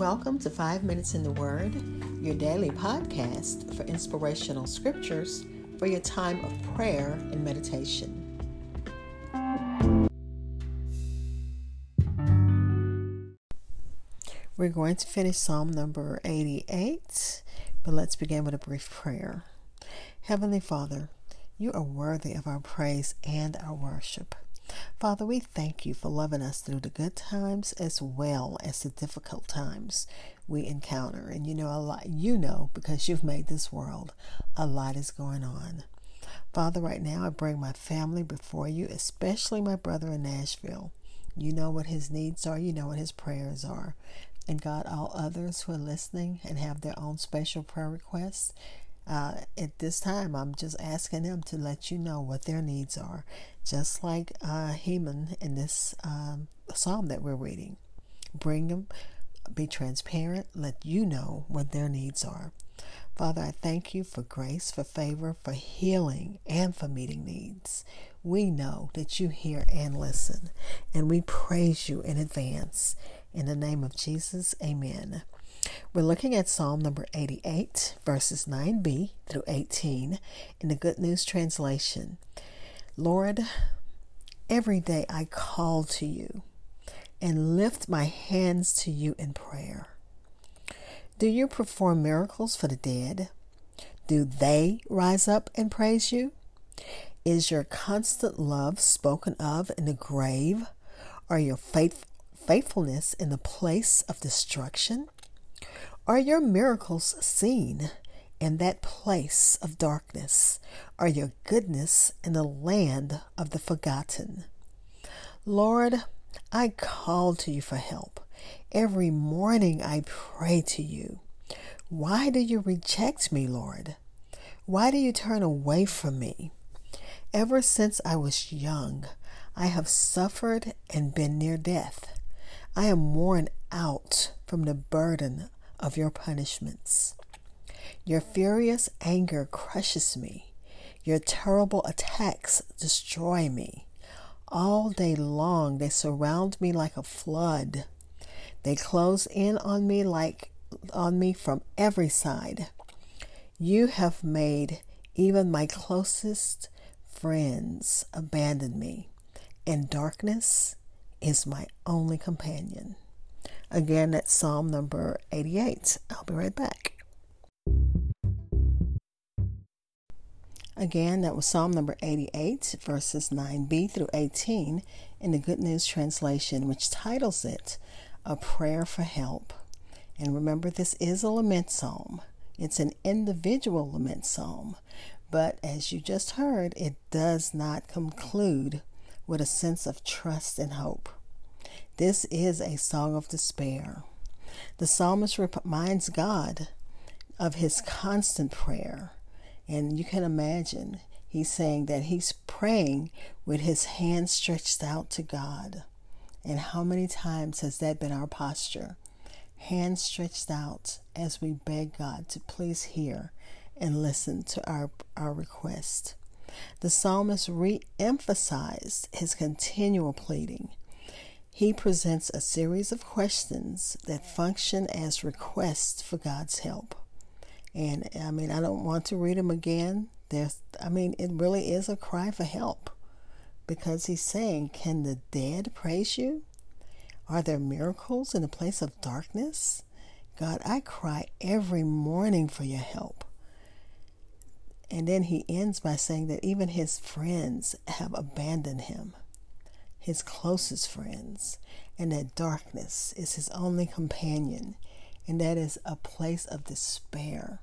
Welcome to Five Minutes in the Word, your daily podcast for inspirational scriptures for your time of prayer and meditation. We're going to finish Psalm number 88, but let's begin with a brief prayer. Heavenly Father, you are worthy of our praise and our worship. Father, we thank you for loving us through the good times as well as the difficult times we encounter. And you know a lot you know because you've made this world. A lot is going on. Father, right now I bring my family before you, especially my brother in Nashville. You know what his needs are, you know what his prayers are. And God, all others who are listening and have their own special prayer requests, uh, at this time, I'm just asking them to let you know what their needs are, just like uh, Heman in this um, psalm that we're reading. Bring them, be transparent, let you know what their needs are. Father, I thank you for grace, for favor, for healing, and for meeting needs. We know that you hear and listen, and we praise you in advance. In the name of Jesus, amen. We're looking at Psalm number 88, verses 9b through 18 in the Good News Translation. Lord, every day I call to you and lift my hands to you in prayer. Do you perform miracles for the dead? Do they rise up and praise you? Is your constant love spoken of in the grave? Are your faith, faithfulness in the place of destruction? Are your miracles seen in that place of darkness? Are your goodness in the land of the forgotten? Lord, I call to you for help. Every morning I pray to you. Why do you reject me, Lord? Why do you turn away from me? Ever since I was young, I have suffered and been near death. I am worn out from the burden of your punishments. Your furious anger crushes me. Your terrible attacks destroy me. All day long they surround me like a flood. They close in on me like on me from every side. You have made even my closest friends abandon me, and darkness is my only companion. Again, that's Psalm number 88. I'll be right back. Again, that was Psalm number 88, verses 9b through 18 in the Good News Translation, which titles it A Prayer for Help. And remember, this is a lament psalm. It's an individual lament psalm, but as you just heard, it does not conclude with a sense of trust and hope. This is a song of despair. The psalmist reminds God of his constant prayer. And you can imagine he's saying that he's praying with his hand stretched out to God. And how many times has that been our posture? Hands stretched out as we beg God to please hear and listen to our, our request. The psalmist re emphasized his continual pleading he presents a series of questions that function as requests for God's help. And I mean, I don't want to read them again. There's, I mean, it really is a cry for help because he's saying, Can the dead praise you? Are there miracles in the place of darkness? God, I cry every morning for your help. And then he ends by saying that even his friends have abandoned him his closest friends, and that darkness is his only companion, and that is a place of despair.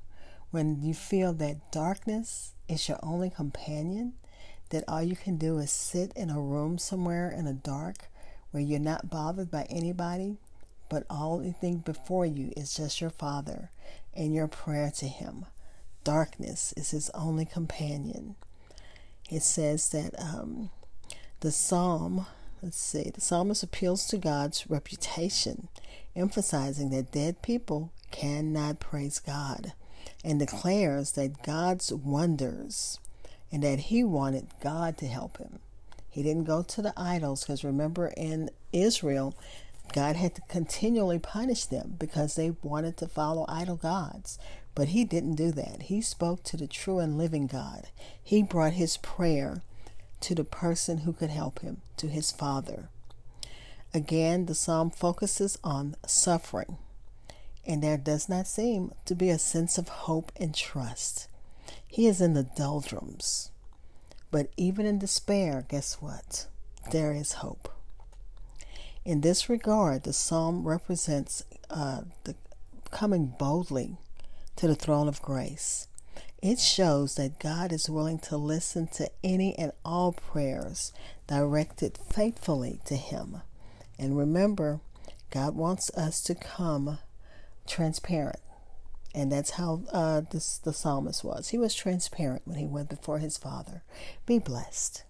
When you feel that darkness is your only companion, that all you can do is sit in a room somewhere in the dark where you're not bothered by anybody, but all you think before you is just your Father and your prayer to Him. Darkness is His only companion. It says that um, the psalm, let's see, the psalmist appeals to God's reputation, emphasizing that dead people cannot praise God, and declares that God's wonders and that he wanted God to help him. He didn't go to the idols because remember in Israel, God had to continually punish them because they wanted to follow idol gods. But he didn't do that. He spoke to the true and living God. He brought his prayer to the person who could help him, to his Father. Again, the psalm focuses on suffering, and there does not seem to be a sense of hope and trust. He is in the doldrums. But even in despair, guess what? There is hope. In this regard, the psalm represents uh, the coming boldly to the throne of grace. It shows that God is willing to listen to any and all prayers directed faithfully to Him. And remember, God wants us to come transparent. And that's how uh, this, the psalmist was. He was transparent when he went before his Father. Be blessed.